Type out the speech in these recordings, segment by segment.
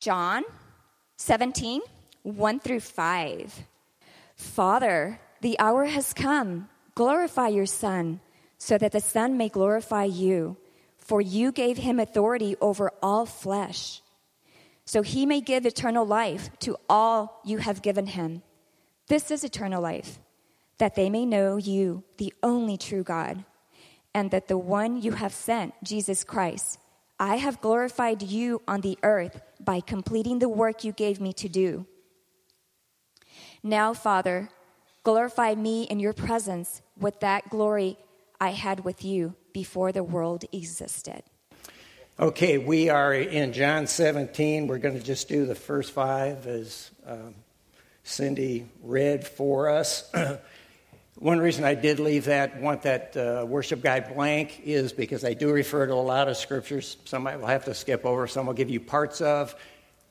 John 17, 1 through 5. Father, the hour has come. Glorify your Son, so that the Son may glorify you. For you gave him authority over all flesh, so he may give eternal life to all you have given him. This is eternal life, that they may know you, the only true God, and that the one you have sent, Jesus Christ. I have glorified you on the earth by completing the work you gave me to do. Now, Father, glorify me in your presence with that glory I had with you before the world existed. Okay, we are in John 17. We're going to just do the first five as um, Cindy read for us. One reason I did leave that, want that uh, worship guide blank, is because I do refer to a lot of scriptures. Some I will have to skip over, some will give you parts of.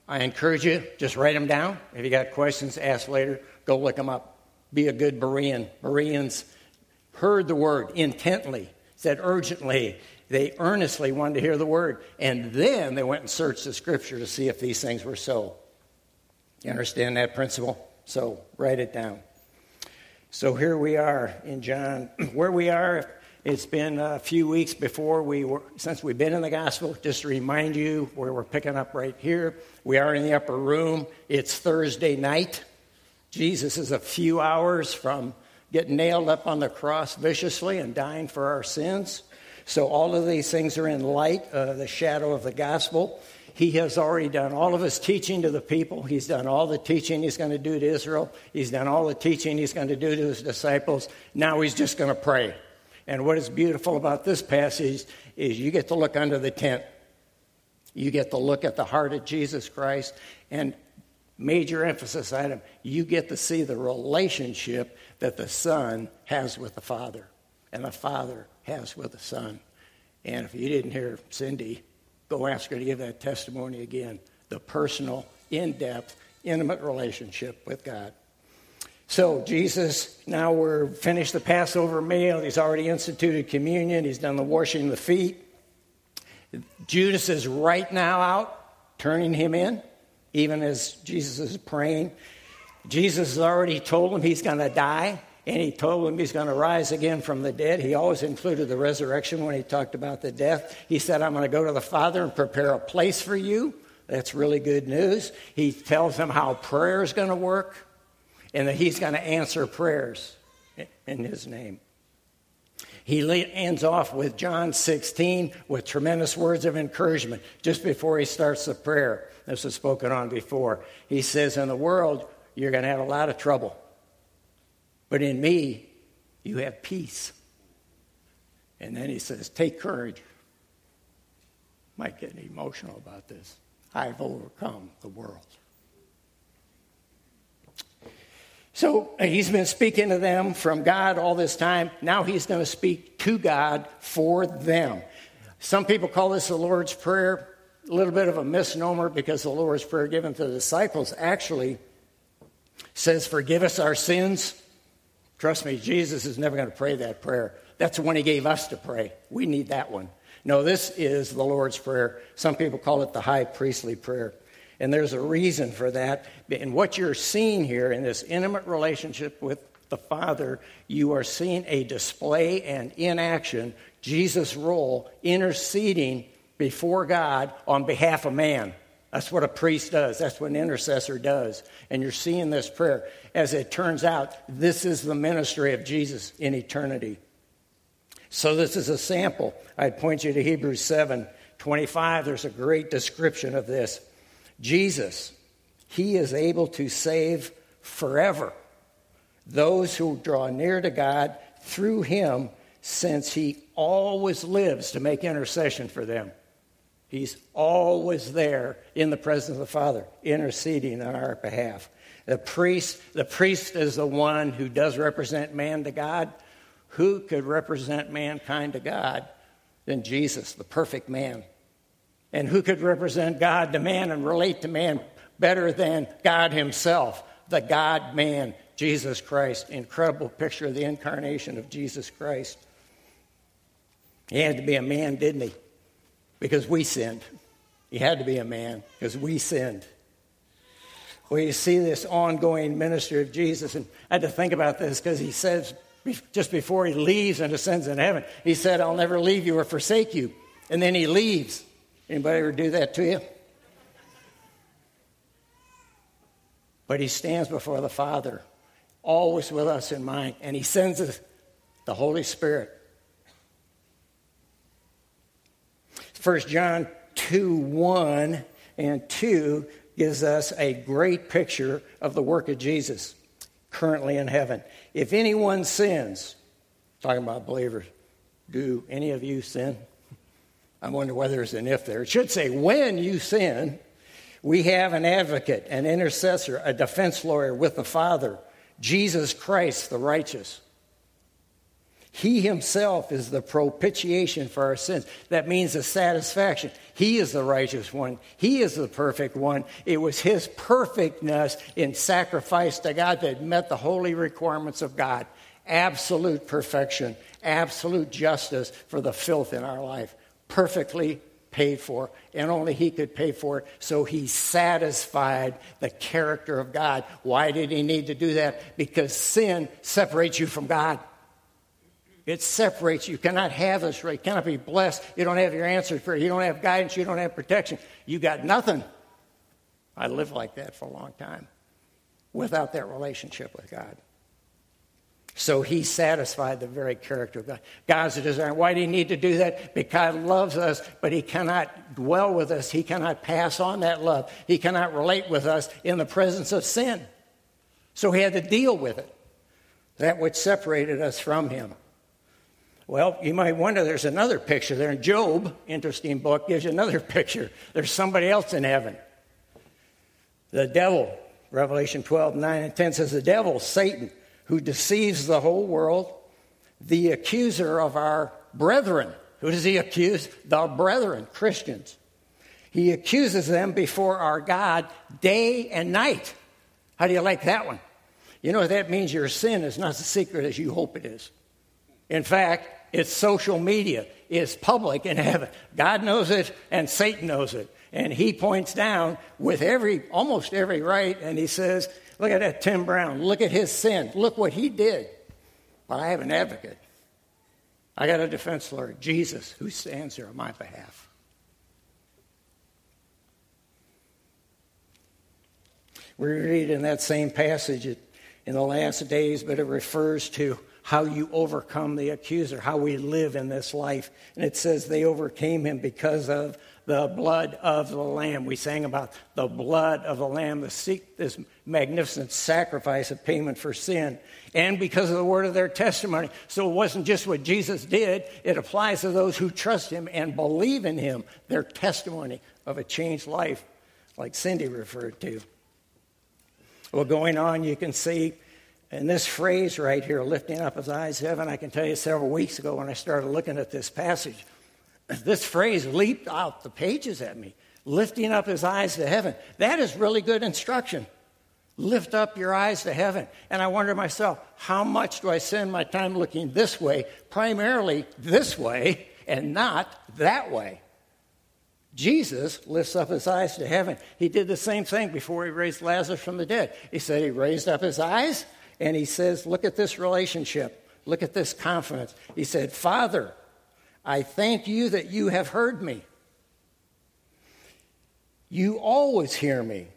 I encourage you, just write them down. If you got questions, ask later. Go look them up. Be a good Berean. Bereans heard the word intently, said urgently. They earnestly wanted to hear the word. And then they went and searched the scripture to see if these things were so. You understand that principle? So write it down. So here we are in John. Where we are, it's been a few weeks before we were, since we've been in the gospel. Just to remind you where we're picking up right here. We are in the upper room. It's Thursday night. Jesus is a few hours from getting nailed up on the cross viciously and dying for our sins. So all of these things are in light, uh, the shadow of the gospel. He has already done all of his teaching to the people. He's done all the teaching he's going to do to Israel. He's done all the teaching he's going to do to his disciples. Now he's just going to pray. And what is beautiful about this passage is you get to look under the tent. You get to look at the heart of Jesus Christ. And major emphasis item, you get to see the relationship that the Son has with the Father and the Father has with the Son. And if you didn't hear Cindy, go ask her to give that testimony again the personal, in depth, intimate relationship with God. So, Jesus, now we're finished the Passover meal. He's already instituted communion. He's done the washing of the feet. Judas is right now out, turning him in even as Jesus is praying. Jesus has already told him he's going to die, and he told him he's going to rise again from the dead. He always included the resurrection when he talked about the death. He said, I'm going to go to the Father and prepare a place for you. That's really good news. He tells them how prayer is going to work and that he's going to answer prayers in his name. He ends off with John 16 with tremendous words of encouragement just before he starts the prayer. This was spoken on before. He says, In the world, you're going to have a lot of trouble. But in me, you have peace. And then he says, Take courage. Might get emotional about this. I've overcome the world. So he's been speaking to them from God all this time. Now he's going to speak to God for them. Some people call this the Lord's Prayer a little bit of a misnomer because the Lord's Prayer given to the disciples actually says, Forgive us our sins. Trust me, Jesus is never going to pray that prayer. That's the one he gave us to pray. We need that one. No, this is the Lord's Prayer. Some people call it the high priestly prayer. And there's a reason for that. And what you're seeing here in this intimate relationship with the Father, you are seeing a display and in action Jesus' role interceding before God on behalf of man. That's what a priest does. That's what an intercessor does. And you're seeing this prayer. As it turns out, this is the ministry of Jesus in eternity. So, this is a sample. I'd point you to Hebrews 7 25. There's a great description of this. Jesus, he is able to save forever those who draw near to God through him, since he always lives to make intercession for them. He's always there in the presence of the Father, interceding on our behalf. The priest, the priest is the one who does represent man to God. Who could represent mankind to God than Jesus, the perfect man? And who could represent God to man and relate to man better than God Himself, the God man, Jesus Christ? Incredible picture of the incarnation of Jesus Christ. He had to be a man, didn't he? Because we sinned. He had to be a man because we sinned. Well, you see this ongoing ministry of Jesus, and I had to think about this because he says just before he leaves and ascends in heaven, he said, I'll never leave you or forsake you. And then he leaves. Anybody ever do that to you? But he stands before the Father, always with us in mind, and he sends us the Holy Spirit. 1 John 2 1 and 2 gives us a great picture of the work of Jesus currently in heaven. If anyone sins, talking about believers, do any of you sin? I wonder whether there's an if there. It should say, when you sin, we have an advocate, an intercessor, a defense lawyer with the Father, Jesus Christ, the righteous. He himself is the propitiation for our sins. That means the satisfaction. He is the righteous one. He is the perfect one. It was his perfectness in sacrifice to God that met the holy requirements of God. Absolute perfection, absolute justice for the filth in our life. Perfectly paid for, and only he could pay for it. So he satisfied the character of God. Why did he need to do that? Because sin separates you from God. It separates you. You cannot have this right. You cannot be blessed. You don't have your answers for You don't have guidance. You don't have protection. You got nothing. I lived like that for a long time without that relationship with God. So he satisfied the very character of God. God's a designer. Why do he need to do that? Because God loves us, but he cannot dwell with us. He cannot pass on that love. He cannot relate with us in the presence of sin. So he had to deal with it, that which separated us from him. Well, you might wonder there's another picture there. Job, interesting book, gives you another picture. There's somebody else in heaven. The devil, Revelation 12, 9 and 10 says, The devil, Satan, who deceives the whole world, the accuser of our brethren. Who does he accuse? The brethren, Christians. He accuses them before our God day and night. How do you like that one? You know, what that means your sin is not as secret as you hope it is. In fact, it's social media. It's public in heaven. God knows it and Satan knows it. And he points down with every, almost every right, and he says, Look at that Tim Brown. Look at his sin. Look what he did. But I have an advocate. I got a defense lawyer, Jesus, who stands there on my behalf. We read in that same passage in the last days, but it refers to how you overcome the accuser, how we live in this life. And it says they overcame him because of the blood of the Lamb. We sang about the blood of the Lamb, the, this magnificent sacrifice of payment for sin, and because of the word of their testimony. So it wasn't just what Jesus did, it applies to those who trust him and believe in him, their testimony of a changed life, like Cindy referred to. Well, going on, you can see and this phrase right here, lifting up his eyes to heaven, I can tell you several weeks ago when I started looking at this passage, this phrase leaped out the pages at me. Lifting up his eyes to heaven. That is really good instruction. Lift up your eyes to heaven. And I wonder myself, how much do I spend my time looking this way, primarily this way, and not that way? Jesus lifts up his eyes to heaven. He did the same thing before he raised Lazarus from the dead. He said he raised up his eyes and he says, Look at this relationship. Look at this confidence. He said, Father, I thank you that you have heard me. You always hear me.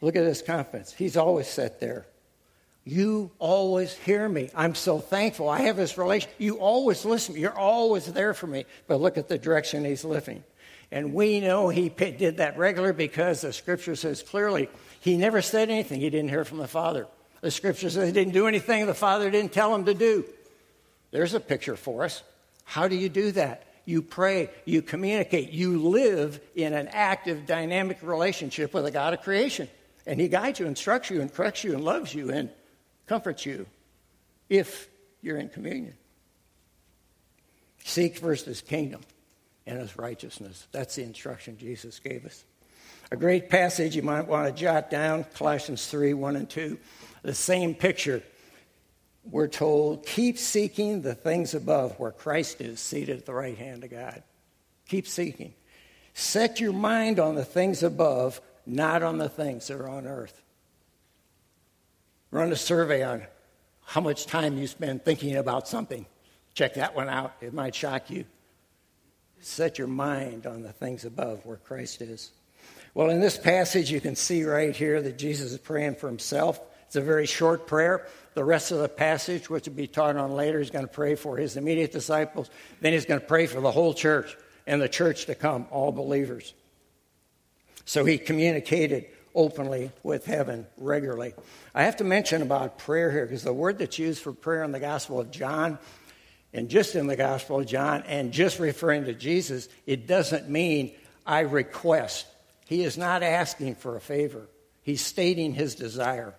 Look at his confidence. He's always sat there. You always hear me. I'm so thankful. I have this relation. You always listen. You're always there for me. But look at the direction he's living. And we know he did that regularly because the scripture says clearly he never said anything he didn't hear from the Father. The scripture says he didn't do anything the Father didn't tell him to do. There's a picture for us. How do you do that? You pray, you communicate, you live in an active, dynamic relationship with the God of creation. And He guides you, instructs you, and corrects you, and loves you, and comforts you if you're in communion. Seek first His kingdom and His righteousness. That's the instruction Jesus gave us. A great passage you might want to jot down Colossians 3 1 and 2 the same picture, we're told, keep seeking the things above where Christ is seated at the right hand of God. Keep seeking. Set your mind on the things above, not on the things that are on earth. Run a survey on how much time you spend thinking about something. Check that one out. It might shock you. Set your mind on the things above where Christ is. Well, in this passage, you can see right here that Jesus is praying for himself. It's a very short prayer. The rest of the passage, which will be taught on later, he's going to pray for his immediate disciples. Then he's going to pray for the whole church and the church to come, all believers. So he communicated openly with heaven regularly. I have to mention about prayer here because the word that's used for prayer in the Gospel of John and just in the Gospel of John and just referring to Jesus, it doesn't mean I request. He is not asking for a favor, he's stating his desire.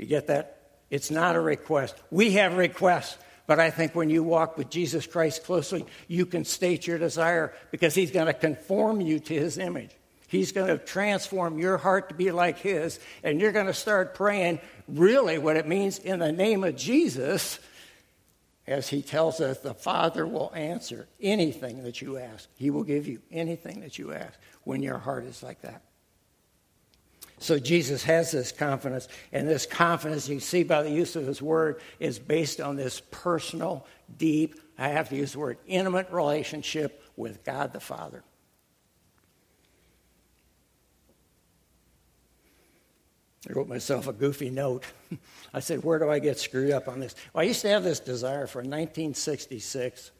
You get that? It's not a request. We have requests. But I think when you walk with Jesus Christ closely, you can state your desire because He's going to conform you to His image. He's going to transform your heart to be like His, and you're going to start praying really what it means in the name of Jesus. As He tells us, the Father will answer anything that you ask. He will give you anything that you ask when your heart is like that. So Jesus has this confidence, and this confidence you see by the use of his word is based on this personal, deep, I have to use the word, intimate relationship with God the Father. I wrote myself a goofy note. I said, Where do I get screwed up on this? Well, I used to have this desire for a 1966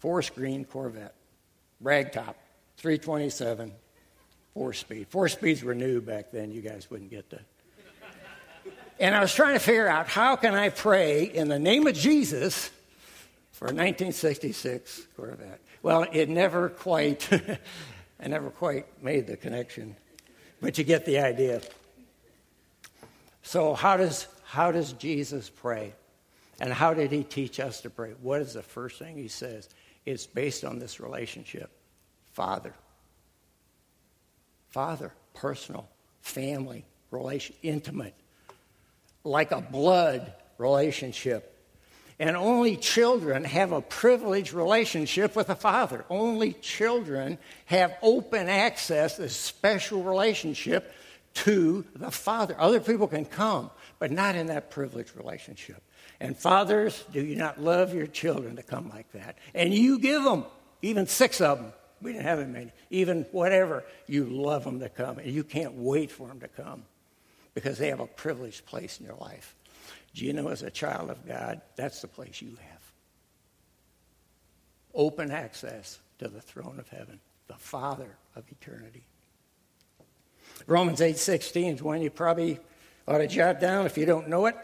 four screen Corvette, ragtop, 327, Four speed. Four speeds were new back then. You guys wouldn't get that. And I was trying to figure out how can I pray in the name of Jesus for a 1966 Corvette. Well, it never quite, I never quite made the connection, but you get the idea. So how does how does Jesus pray? And how did he teach us to pray? What is the first thing he says? It's based on this relationship. Father. Father, personal, family, relation, intimate, like a blood relationship. And only children have a privileged relationship with a father. Only children have open access, a special relationship to the father. Other people can come, but not in that privileged relationship. And fathers, do you not love your children to come like that? And you give them, even six of them, we didn't have that many. Even whatever, you love them to come, and you can't wait for them to come because they have a privileged place in your life. You know, as a child of God, that's the place you have open access to the throne of heaven, the Father of eternity. Romans 8:16 is one you probably ought to jot down if you don't know it.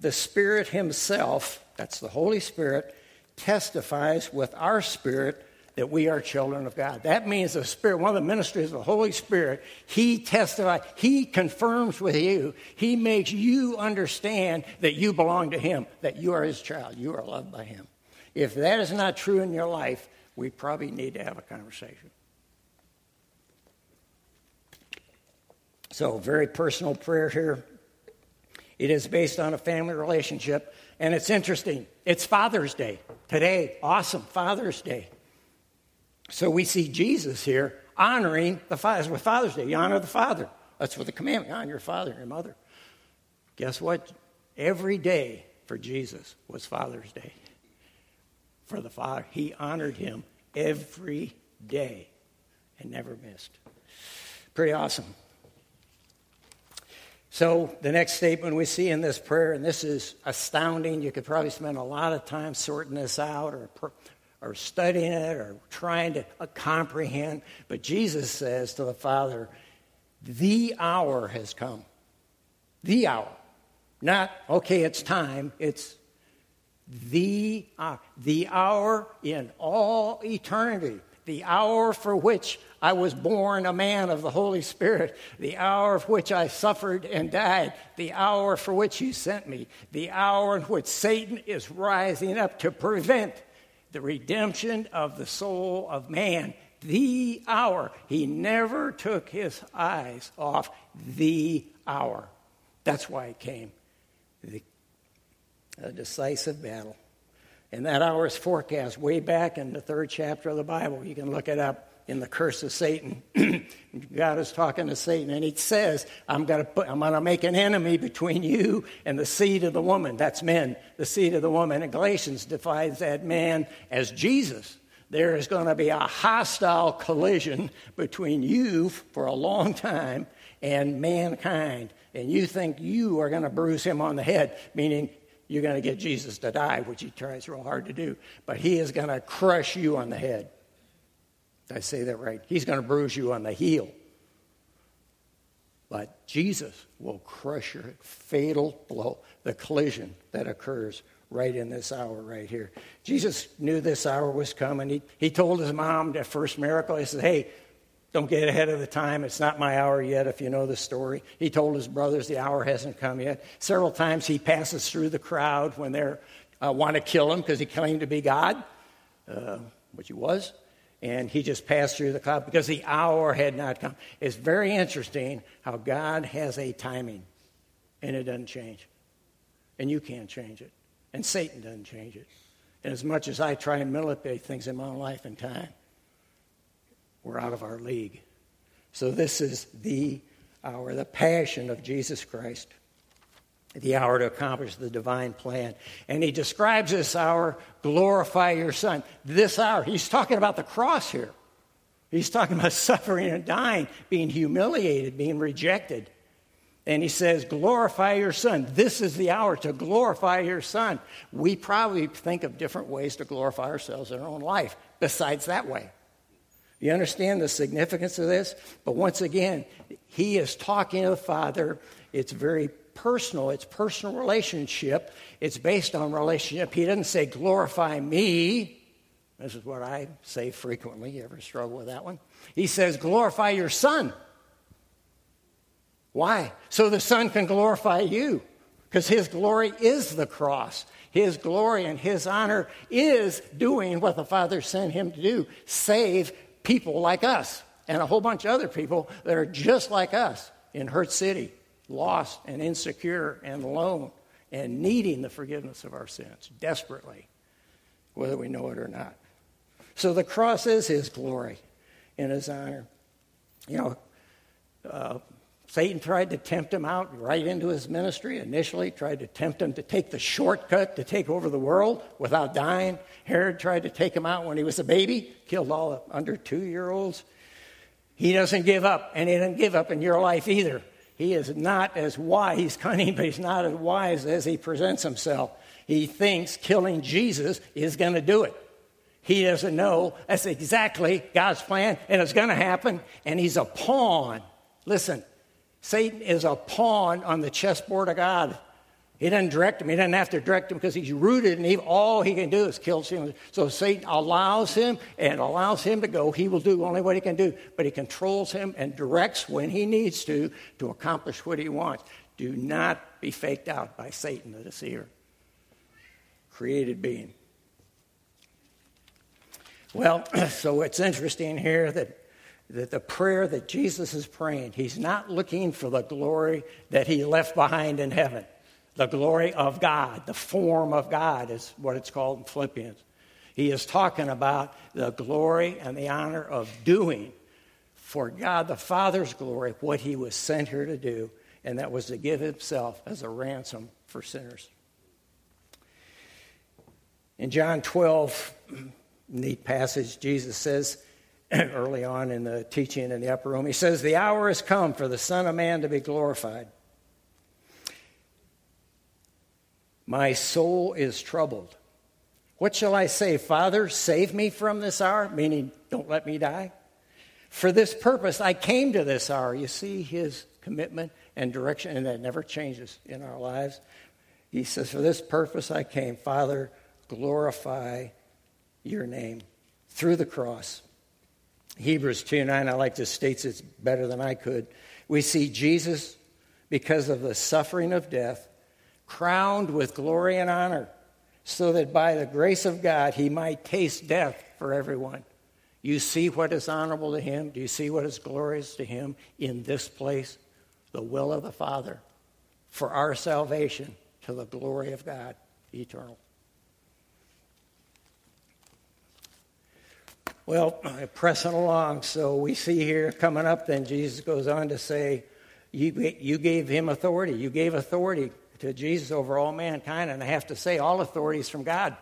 The Spirit Himself, that's the Holy Spirit, testifies with our spirit that we are children of God. That means the Spirit, one of the ministries of the Holy Spirit, He testifies, He confirms with you, He makes you understand that you belong to Him, that you are His child, you are loved by Him. If that is not true in your life, we probably need to have a conversation. So, very personal prayer here. It is based on a family relationship, and it's interesting. It's Father's Day today. Awesome, Father's Day. So we see Jesus here honoring the Father. With Father's Day, you honor the Father. That's what the commandment honor your father and your mother. Guess what? Every day for Jesus was Father's Day. For the Father, He honored him every day and never missed. Pretty awesome. So, the next statement we see in this prayer, and this is astounding. You could probably spend a lot of time sorting this out or or studying it or trying to uh, comprehend. But Jesus says to the Father, The hour has come. The hour. Not, okay, it's time. It's the hour. The hour in all eternity. The hour for which I was born a man of the Holy Spirit. The hour of which I suffered and died. The hour for which you sent me. The hour in which Satan is rising up to prevent the redemption of the soul of man. The hour. He never took his eyes off the hour. That's why it came. The, a decisive battle. And that hour is forecast way back in the third chapter of the Bible. You can look it up. In the curse of Satan. God is talking to Satan, and he says, I'm going to make an enemy between you and the seed of the woman. That's men, the seed of the woman. And Galatians defines that man as Jesus. There is going to be a hostile collision between you for a long time and mankind. And you think you are going to bruise him on the head, meaning you're going to get Jesus to die, which he tries real hard to do. But he is going to crush you on the head. Did I say that right? He's going to bruise you on the heel. But Jesus will crush your fatal blow, the collision that occurs right in this hour right here. Jesus knew this hour was coming. He, he told his mom the first miracle, he said, Hey, don't get ahead of the time. It's not my hour yet, if you know the story. He told his brothers the hour hasn't come yet. Several times he passes through the crowd when they uh, want to kill him because he claimed to be God, uh, which he was. And he just passed through the cloud because the hour had not come. It's very interesting how God has a timing, and it doesn't change. And you can't change it. And Satan doesn't change it. And as much as I try and manipulate things in my own life and time, we're out of our league. So this is the hour, the passion of Jesus Christ, the hour to accomplish the divine plan. And he describes this hour, glorify your Son. This hour, he's talking about the cross here. He's talking about suffering and dying, being humiliated, being rejected. And he says, Glorify your Son. This is the hour to glorify your Son. We probably think of different ways to glorify ourselves in our own life besides that way. You understand the significance of this? But once again, he is talking to the Father. It's very personal, it's personal relationship. It's based on relationship. He doesn't say, glorify me. This is what I say frequently. You ever struggle with that one? He says, glorify your son. Why? So the son can glorify you. Because his glory is the cross. His glory and his honor is doing what the Father sent him to do save people like us and a whole bunch of other people that are just like us in Hurt City, lost and insecure and alone and needing the forgiveness of our sins desperately, whether we know it or not. So the cross is his glory and his honor. You know, uh, Satan tried to tempt him out right into his ministry initially, tried to tempt him to take the shortcut to take over the world without dying. Herod tried to take him out when he was a baby, killed all the under two year olds. He doesn't give up, and he doesn't give up in your life either. He is not as wise, he's cunning, but he's not as wise as he presents himself. He thinks killing Jesus is going to do it. He doesn't know that's exactly God's plan, and it's going to happen, and he's a pawn. Listen, Satan is a pawn on the chessboard of God. He doesn't direct him. He doesn't have to direct him because he's rooted evil. All he can do is kill him. So Satan allows him and allows him to go. He will do only what he can do, but he controls him and directs when he needs to to accomplish what he wants. Do not be faked out by Satan, the deceiver, created being. Well, so it's interesting here that that the prayer that Jesus is praying, he's not looking for the glory that he left behind in heaven. The glory of God, the form of God is what it's called in Philippians. He is talking about the glory and the honor of doing for God the Father's glory what he was sent here to do, and that was to give himself as a ransom for sinners. In John 12, neat passage, Jesus says, early on in the teaching in the upper room. He says, The hour has come for the Son of Man to be glorified. My soul is troubled. What shall I say? Father, save me from this hour, meaning don't let me die. For this purpose, I came to this hour. You see his commitment and direction, and that never changes in our lives. He says, For this purpose I came. Father, glorify your name through the cross. Hebrews 2 9, I like this, states it better than I could. We see Jesus, because of the suffering of death, crowned with glory and honor, so that by the grace of God he might taste death for everyone. You see what is honorable to him? Do you see what is glorious to him in this place? The will of the Father for our salvation to the glory of God eternal. Well, pressing along. So we see here coming up, then Jesus goes on to say, you, you gave him authority. You gave authority to Jesus over all mankind. And I have to say, all authority is from God.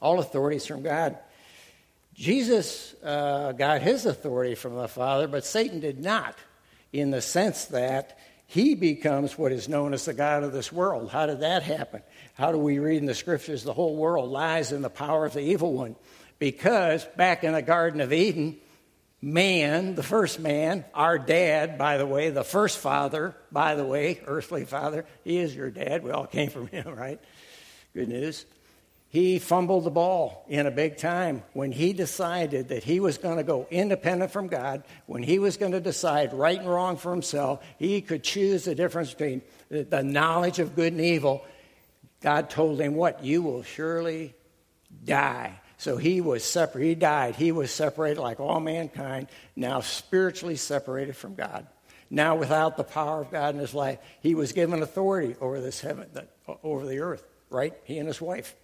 All authority is from God. Jesus uh, got his authority from the Father, but Satan did not, in the sense that he becomes what is known as the God of this world. How did that happen? How do we read in the scriptures the whole world lies in the power of the evil one? Because back in the Garden of Eden, man, the first man, our dad, by the way, the first father, by the way, earthly father, he is your dad. We all came from him, right? Good news. He fumbled the ball in a big time when he decided that he was going to go independent from God, when he was going to decide right and wrong for himself. He could choose the difference between the knowledge of good and evil. God told him, What? You will surely die. So he was separate. He died. He was separated like all mankind, now spiritually separated from God. Now without the power of God in his life, he was given authority over this heaven, over the earth, right? He and his wife.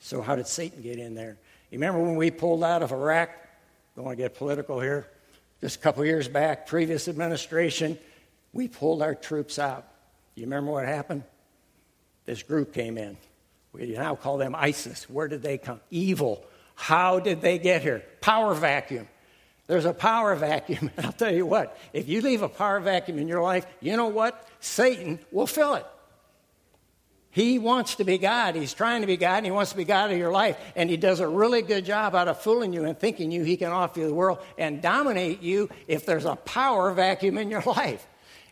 So how did Satan get in there? You remember when we pulled out of Iraq? Don't want to get political here. Just a couple years back, previous administration, we pulled our troops out. You remember what happened? This group came in. We now call them ISIS. Where did they come? Evil. How did they get here? Power vacuum. There's a power vacuum. I'll tell you what, if you leave a power vacuum in your life, you know what? Satan will fill it. He wants to be God. He's trying to be God, and he wants to be God of your life. And he does a really good job out of fooling you and thinking you he can offer you the world and dominate you if there's a power vacuum in your life.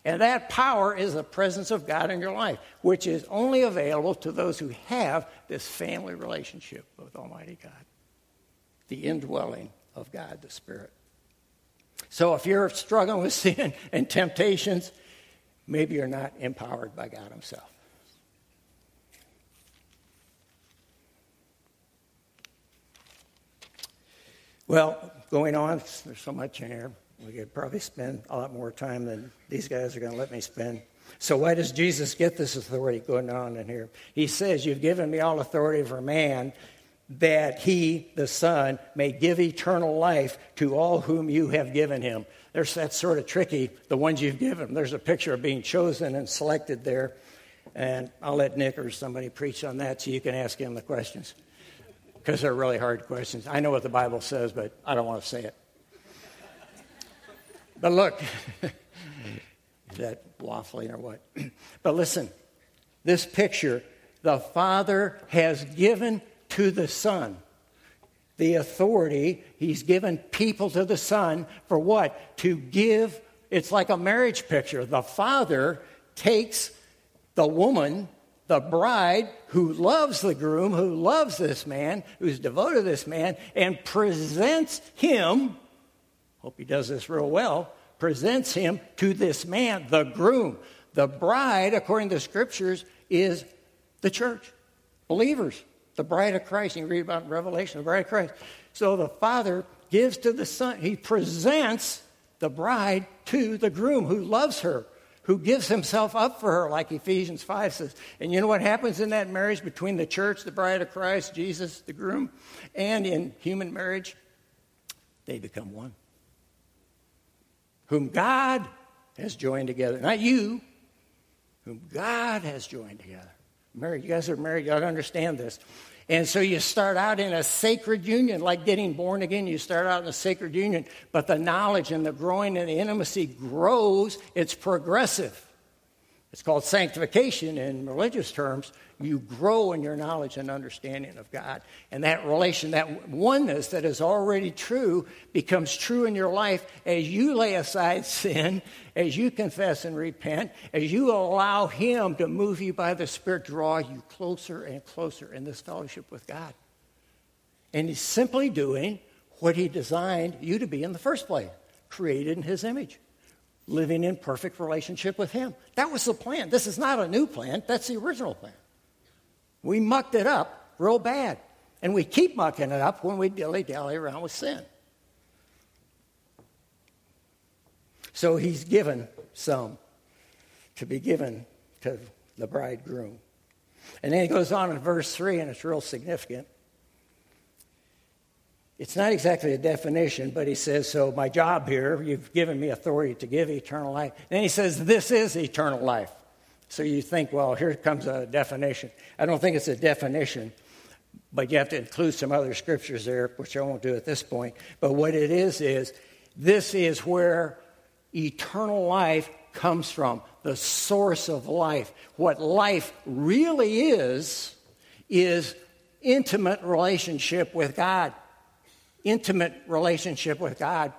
And that power is the presence of God in your life, which is only available to those who have this family relationship with Almighty God, the indwelling of God, the Spirit. So if you're struggling with sin and temptations, maybe you're not empowered by God Himself. Well, going on, there's so much in here. We could probably spend a lot more time than these guys are going to let me spend. So, why does Jesus get this authority going on in here? He says, You've given me all authority over man, that he, the Son, may give eternal life to all whom you have given him. There's that sort of tricky, the ones you've given. Him. There's a picture of being chosen and selected there. And I'll let Nick or somebody preach on that so you can ask him the questions because they're really hard questions. I know what the Bible says, but I don't want to say it. But look, is that waffling or what? but listen, this picture, the Father has given to the Son the authority. He's given people to the Son for what? To give. It's like a marriage picture. The Father takes the woman the bride who loves the groom, who loves this man, who's devoted to this man, and presents him, hope he does this real well, presents him to this man, the groom. The bride, according to the scriptures, is the church, believers, the bride of Christ. You read about in Revelation, the bride of Christ. So the father gives to the son, he presents the bride to the groom who loves her who gives himself up for her, like Ephesians 5 says. And you know what happens in that marriage between the church, the bride of Christ, Jesus, the groom, and in human marriage? They become one. Whom God has joined together. Not you, whom God has joined together. Married, you guys are married, to understand this. And so you start out in a sacred union, like getting born again. You start out in a sacred union, but the knowledge and the growing and the intimacy grows. It's progressive. It's called sanctification in religious terms. You grow in your knowledge and understanding of God. And that relation, that oneness that is already true, becomes true in your life as you lay aside sin, as you confess and repent, as you allow Him to move you by the Spirit, draw you closer and closer in this fellowship with God. And He's simply doing what He designed you to be in the first place created in His image living in perfect relationship with Him. That was the plan. This is not a new plan, that's the original plan. We mucked it up real bad. And we keep mucking it up when we dilly dally around with sin. So he's given some to be given to the bridegroom. And then he goes on in verse 3, and it's real significant. It's not exactly a definition, but he says, So my job here, you've given me authority to give eternal life. Then he says, This is eternal life. So you think, well, here comes a definition. I don't think it's a definition, but you have to include some other scriptures there, which I won't do at this point. But what it is, is this is where eternal life comes from, the source of life. What life really is, is intimate relationship with God intimate relationship with God.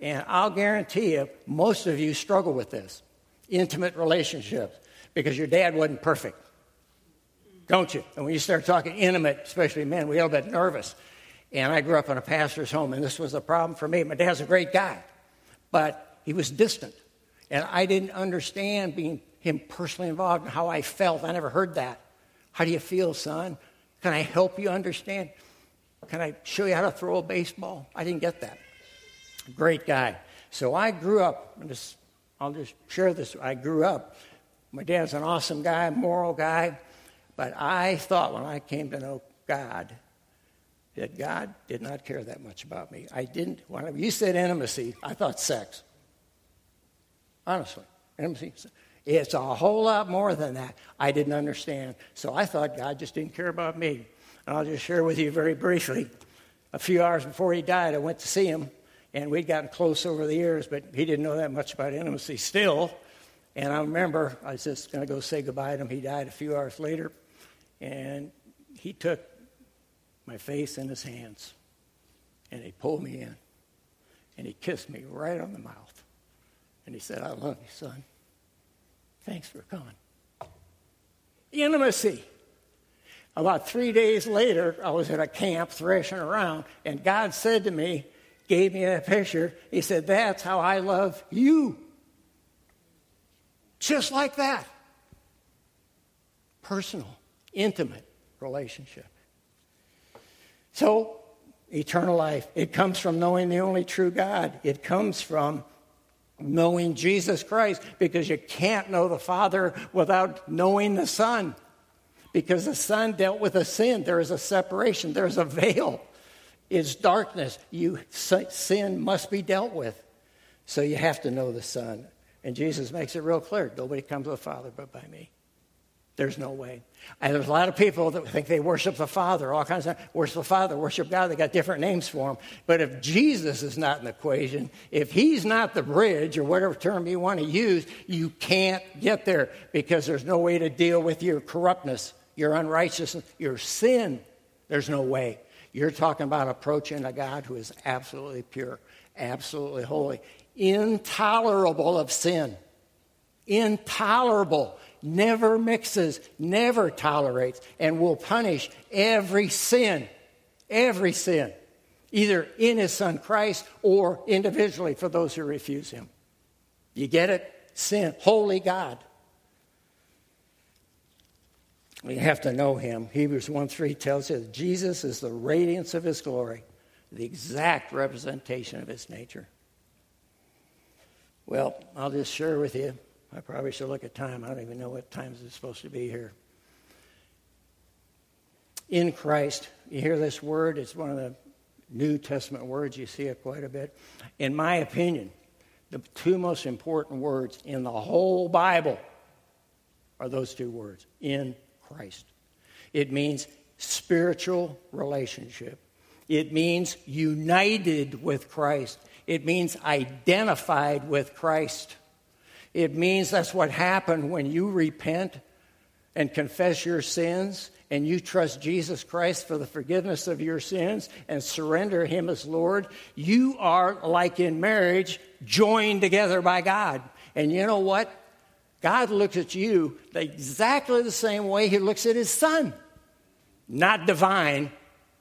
And I'll guarantee you, most of you struggle with this intimate relationships because your dad wasn't perfect. Don't you? And when you start talking intimate, especially men, we get a little bit nervous. And I grew up in a pastor's home, and this was a problem for me. My dad's a great guy, but he was distant. And I didn't understand being him personally involved in how I felt. I never heard that. How do you feel, son? Can I help you understand? Can I show you how to throw a baseball? I didn't get that. Great guy. So I grew up, I'll just share this. I grew up. My dad's an awesome guy, moral guy, but I thought when I came to know God that God did not care that much about me. I didn't, when you said intimacy, I thought sex. Honestly, intimacy. It's a whole lot more than that. I didn't understand. So I thought God just didn't care about me. And I'll just share with you very briefly. A few hours before he died, I went to see him, and we'd gotten close over the years, but he didn't know that much about intimacy still. And I remember I was just going to go say goodbye to him. He died a few hours later, and he took my face in his hands, and he pulled me in, and he kissed me right on the mouth. And he said, I love you, son. Thanks for coming. Intimacy. About three days later, I was at a camp threshing around, and God said to me, gave me a picture. He said, That's how I love you. Just like that. Personal, intimate relationship. So, eternal life, it comes from knowing the only true God. It comes from knowing Jesus Christ because you can't know the Father without knowing the Son because the Son dealt with a sin. There is a separation, there's a veil. It's darkness. You, sin must be dealt with. So you have to know the Son. And Jesus makes it real clear nobody comes to the Father but by me. There's no way. And there's a lot of people that think they worship the Father, all kinds of worship the Father, worship God. They got different names for him. But if Jesus is not in the equation, if he's not the bridge or whatever term you want to use, you can't get there because there's no way to deal with your corruptness your unrighteousness, your sin, there's no way. You're talking about approaching a God who is absolutely pure, absolutely holy, intolerable of sin, intolerable, never mixes, never tolerates, and will punish every sin, every sin, either in his son Christ or individually for those who refuse him. You get it? Sin, holy God. We have to know him. Hebrews 1 3 tells us Jesus is the radiance of his glory, the exact representation of his nature. Well, I'll just share with you. I probably should look at time. I don't even know what time it's supposed to be here. In Christ, you hear this word, it's one of the New Testament words, you see it quite a bit. In my opinion, the two most important words in the whole Bible are those two words in Christ. It means spiritual relationship. It means united with Christ. It means identified with Christ. It means that's what happened when you repent and confess your sins and you trust Jesus Christ for the forgiveness of your sins and surrender Him as Lord. You are, like in marriage, joined together by God. And you know what? God looks at you exactly the same way he looks at his son. Not divine.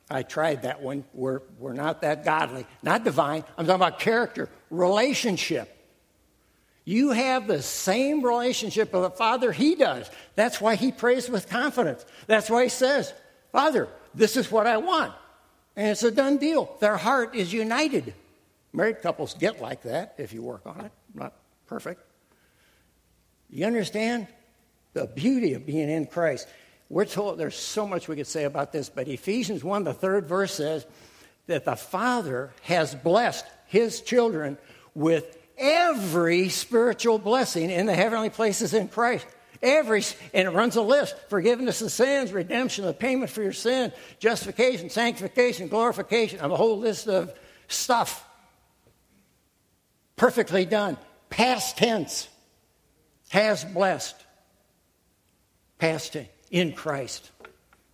I tried that one. We're, we're not that godly. Not divine. I'm talking about character, relationship. You have the same relationship with the Father he does. That's why he prays with confidence. That's why he says, Father, this is what I want. And it's a done deal. Their heart is united. Married couples get like that if you work on it. Not perfect. You understand the beauty of being in Christ? We're told there's so much we could say about this, but Ephesians 1, the third verse says, that the Father has blessed his children with every spiritual blessing in the heavenly places in Christ. Every, and it runs a list forgiveness of sins, redemption, the payment for your sin, justification, sanctification, glorification, a whole list of stuff. Perfectly done. Past tense. Has blessed. Past. In Christ.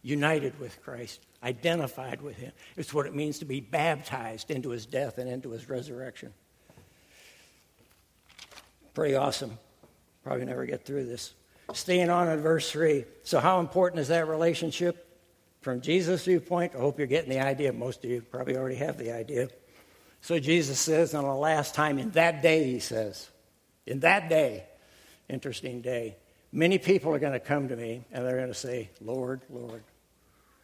United with Christ. Identified with Him. It's what it means to be baptized into His death and into His resurrection. Pretty awesome. Probably never get through this. Staying on in verse 3. So, how important is that relationship? From Jesus' viewpoint, I hope you're getting the idea. Most of you probably already have the idea. So, Jesus says, on the last time, in that day, he says, in that day, interesting day, many people are going to come to me and they're going to say, Lord, Lord,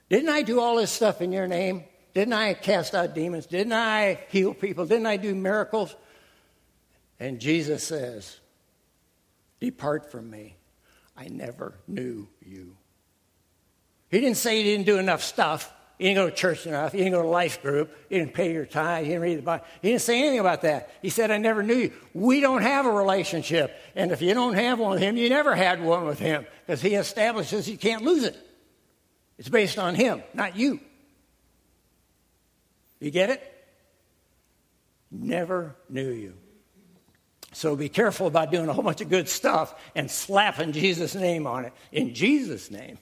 didn't I do all this stuff in your name? Didn't I cast out demons? Didn't I heal people? Didn't I do miracles? And Jesus says, Depart from me. I never knew you. He didn't say he didn't do enough stuff. He didn't go to church enough. He didn't go to life group. He didn't pay your tithe. He didn't read the Bible. He didn't say anything about that. He said, I never knew you. We don't have a relationship. And if you don't have one with him, you never had one with him because he establishes you can't lose it. It's based on him, not you. You get it? Never knew you. So be careful about doing a whole bunch of good stuff and slapping Jesus' name on it. In Jesus' name.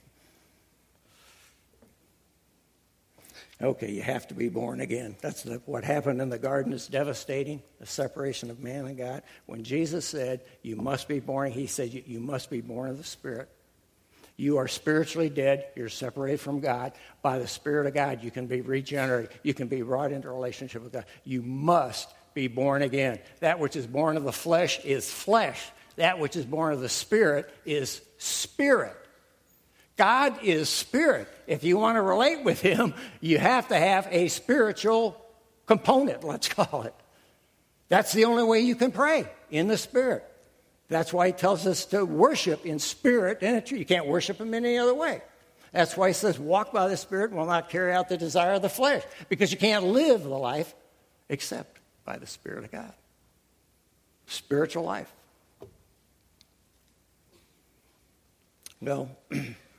Okay, you have to be born again. That's the, what happened in the garden is devastating, the separation of man and God. When Jesus said, You must be born, he said, You must be born of the Spirit. You are spiritually dead. You're separated from God. By the Spirit of God, you can be regenerated. You can be brought into relationship with God. You must be born again. That which is born of the flesh is flesh. That which is born of the Spirit is spirit. God is spirit. If you want to relate with Him, you have to have a spiritual component, let's call it. That's the only way you can pray in the Spirit. That's why He tells us to worship in spirit and in truth. You can't worship Him in any other way. That's why He says, walk by the Spirit and will not carry out the desire of the flesh, because you can't live the life except by the Spirit of God. Spiritual life. Well,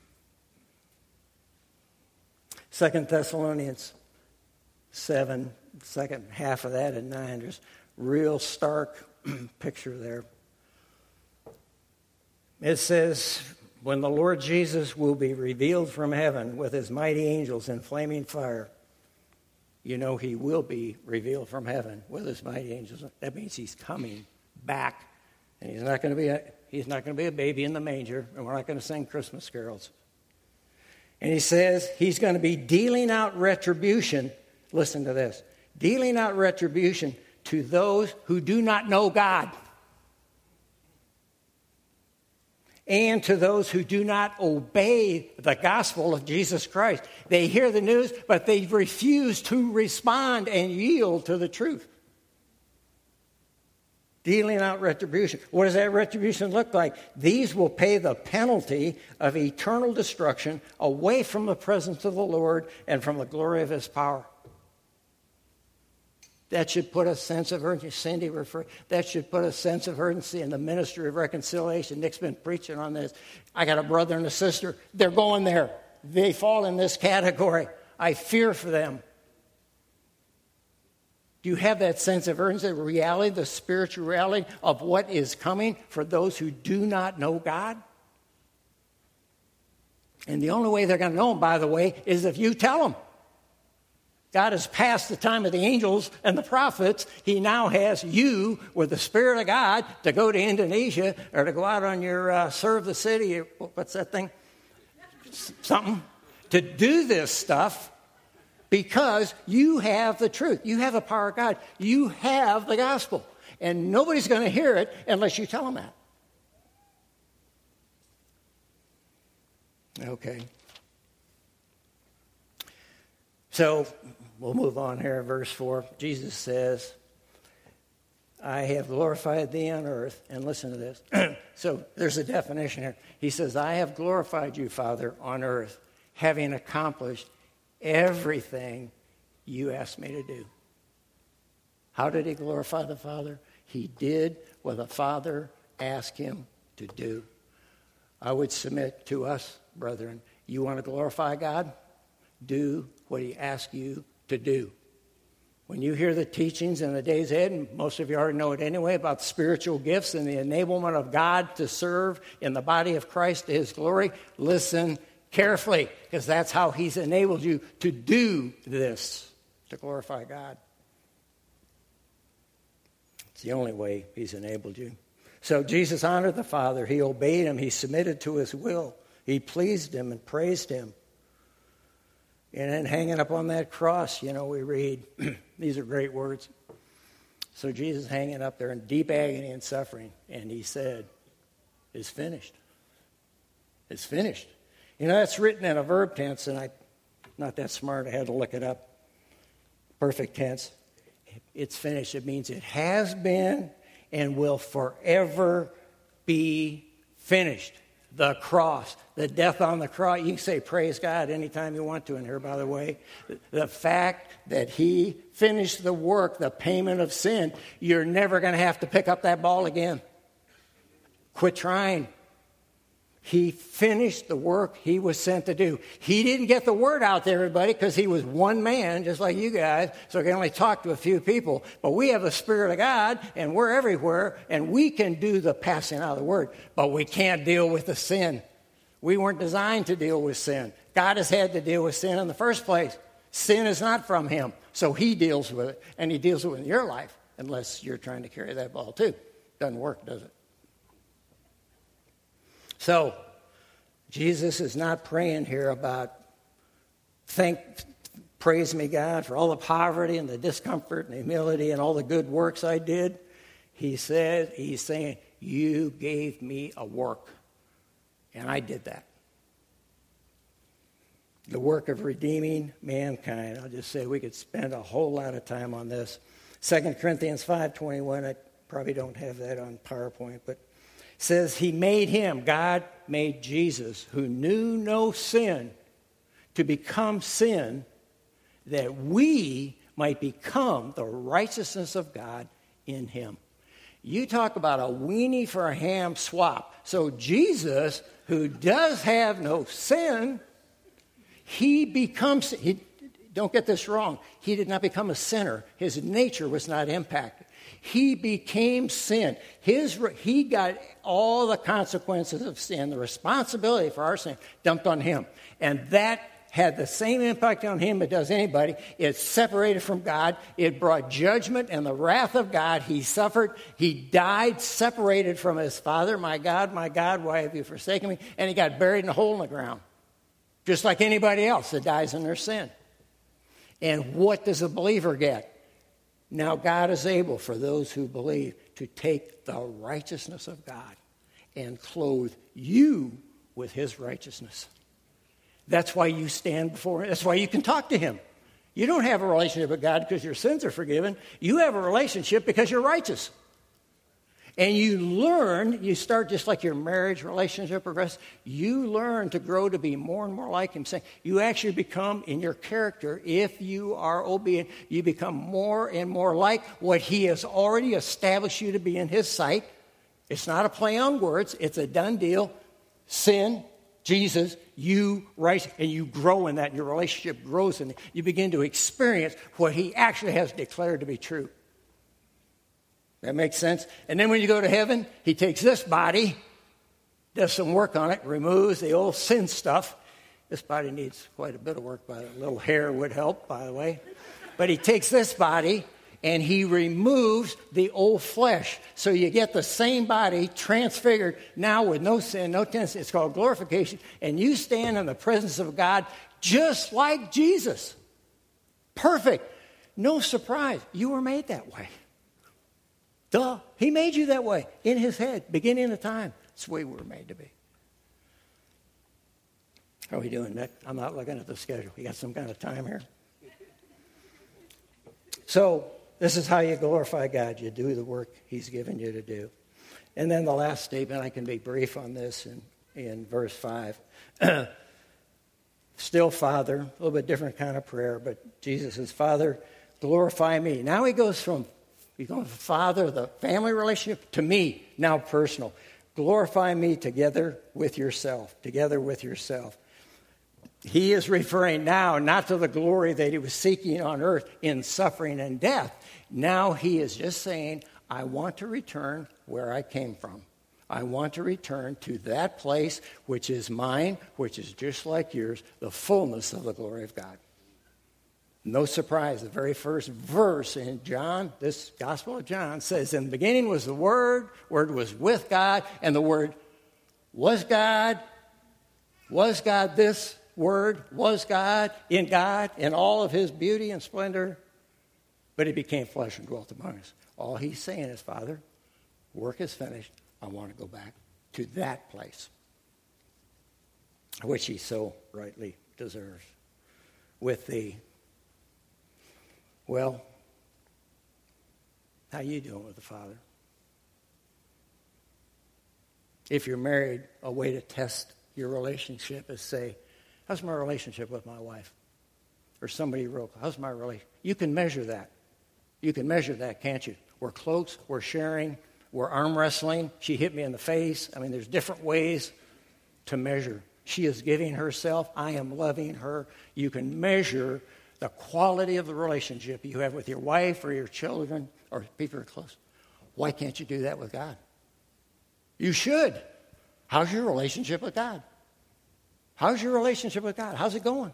Second Thessalonians 7, second half of that and 9, there's real stark picture there. It says, when the Lord Jesus will be revealed from heaven with his mighty angels in flaming fire you know he will be revealed from heaven with his mighty angels. That means he's coming back. And he's not going to be a, he's not going to be a baby in the manger, and we're not going to sing Christmas carols. And he says he's going to be dealing out retribution. Listen to this dealing out retribution to those who do not know God and to those who do not obey the gospel of Jesus Christ. They hear the news, but they refuse to respond and yield to the truth. Dealing out retribution. What does that retribution look like? These will pay the penalty of eternal destruction away from the presence of the Lord and from the glory of his power. That should put a sense of urgency. Cindy referred. That should put a sense of urgency in the ministry of reconciliation. Nick's been preaching on this. I got a brother and a sister. They're going there. They fall in this category. I fear for them. Do you have that sense of urgency, the reality, the spiritual reality of what is coming for those who do not know God? And the only way they're going to know Him, by the way, is if you tell them. God has passed the time of the angels and the prophets. He now has you with the Spirit of God to go to Indonesia or to go out on your uh, serve the city. What's that thing? Something. To do this stuff because you have the truth. You have the power of God. You have the gospel. And nobody's going to hear it unless you tell them that. Okay. So We'll move on here, verse 4. Jesus says, I have glorified thee on earth. And listen to this. so there's a definition here. He says, I have glorified you, Father, on earth, having accomplished everything you asked me to do. How did he glorify the Father? He did what the Father asked him to do. I would submit to us, brethren, you want to glorify God? Do what he asks you to do. When you hear the teachings in the days ahead, and most of you already know it anyway, about spiritual gifts and the enablement of God to serve in the body of Christ to his glory, listen carefully, because that's how he's enabled you to do this, to glorify God. It's the only way he's enabled you. So Jesus honored the Father. He obeyed him. He submitted to his will. He pleased him and praised him. And then hanging up on that cross, you know, we read, these are great words. So Jesus hanging up there in deep agony and suffering, and he said, It's finished. It's finished. You know, that's written in a verb tense, and I'm not that smart. I had to look it up. Perfect tense. It's finished. It means it has been and will forever be finished the cross, the death on the cross. You can say praise God anytime you want to in here, by the way. The fact that He finished the work, the payment of sin, you're never going to have to pick up that ball again. Quit trying. He finished the work he was sent to do. He didn't get the word out to everybody because he was one man, just like you guys, so he can only talk to a few people. But we have the Spirit of God, and we're everywhere, and we can do the passing out of the word, but we can't deal with the sin. We weren't designed to deal with sin. God has had to deal with sin in the first place. Sin is not from him, so he deals with it, and he deals with it in your life, unless you're trying to carry that ball too. Doesn't work, does it? So, Jesus is not praying here about thank, praise me, God, for all the poverty and the discomfort and humility and all the good works I did. He said, He's saying, You gave me a work, and I did that. The work of redeeming mankind. I'll just say we could spend a whole lot of time on this. 2 Corinthians 5.21, I probably don't have that on PowerPoint, but says he made him, God made Jesus, who knew no sin, to become sin that we might become the righteousness of God in him. You talk about a weenie for a ham swap. So Jesus, who does have no sin, he becomes, he, don't get this wrong, he did not become a sinner. His nature was not impacted. He became sin. His, he got all the consequences of sin, the responsibility for our sin dumped on him. And that had the same impact on him it does anybody. It separated from God. It brought judgment and the wrath of God. He suffered. He died separated from his father. My God, my God, why have you forsaken me? And he got buried in a hole in the ground, just like anybody else that dies in their sin. And what does a believer get? Now, God is able for those who believe to take the righteousness of God and clothe you with his righteousness. That's why you stand before him. That's why you can talk to him. You don't have a relationship with God because your sins are forgiven. You have a relationship because you're righteous. And you learn, you start just like your marriage relationship progresses, you learn to grow to be more and more like Him. You actually become in your character, if you are obedient, you become more and more like what He has already established you to be in His sight. It's not a play on words, it's a done deal. Sin, Jesus, you right, and you grow in that, and your relationship grows, and you begin to experience what He actually has declared to be true. That makes sense? And then when you go to heaven, he takes this body, does some work on it, removes the old sin stuff. This body needs quite a bit of work, by a little hair would help, by the way. But he takes this body and he removes the old flesh. So you get the same body transfigured now with no sin, no tendency. It's called glorification. And you stand in the presence of God just like Jesus. Perfect. No surprise. You were made that way. Duh. He made you that way in his head, beginning of time. That's the way we were made to be. How are we doing, Nick? I'm not looking at the schedule. You got some kind of time here? So, this is how you glorify God. You do the work He's given you to do. And then the last statement, I can be brief on this in, in verse 5. Still, Father, a little bit different kind of prayer, but Jesus says, Father, glorify me. Now he goes from he's going from Father, the family relationship, to me, now personal. Glorify me together with yourself, together with yourself. He is referring now not to the glory that he was seeking on earth in suffering and death. Now he is just saying, I want to return where I came from. I want to return to that place which is mine, which is just like yours, the fullness of the glory of God. No surprise, the very first verse in John, this Gospel of John, says, In the beginning was the Word, Word was with God, and the Word was God. Was God this Word? Was God in God in all of His beauty and splendor? But He became flesh and dwelt among us. All He's saying is, Father, work is finished. I want to go back to that place, which he so rightly deserves. With the, well, how you doing with the Father? If you're married, a way to test your relationship is say, how's my relationship with my wife? Or somebody real, how's my relationship? You can measure that. You can measure that, can't you? We're close, we're sharing, we're arm wrestling. She hit me in the face. I mean, there's different ways to measure. She is giving herself. I am loving her. You can measure the quality of the relationship you have with your wife or your children or people who are close. Why can't you do that with God? You should. How's your relationship with God? How's your relationship with God? How's it going?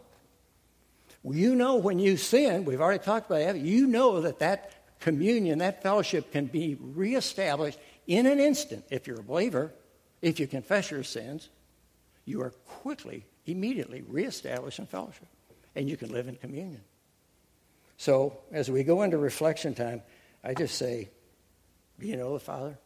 Well, you know when you sin, we've already talked about that, you know that that communion, that fellowship can be reestablished in an instant if you're a believer. If you confess your sins, you are quickly, immediately reestablished in fellowship, and you can live in communion. So, as we go into reflection time, I just say, Do you know the Father?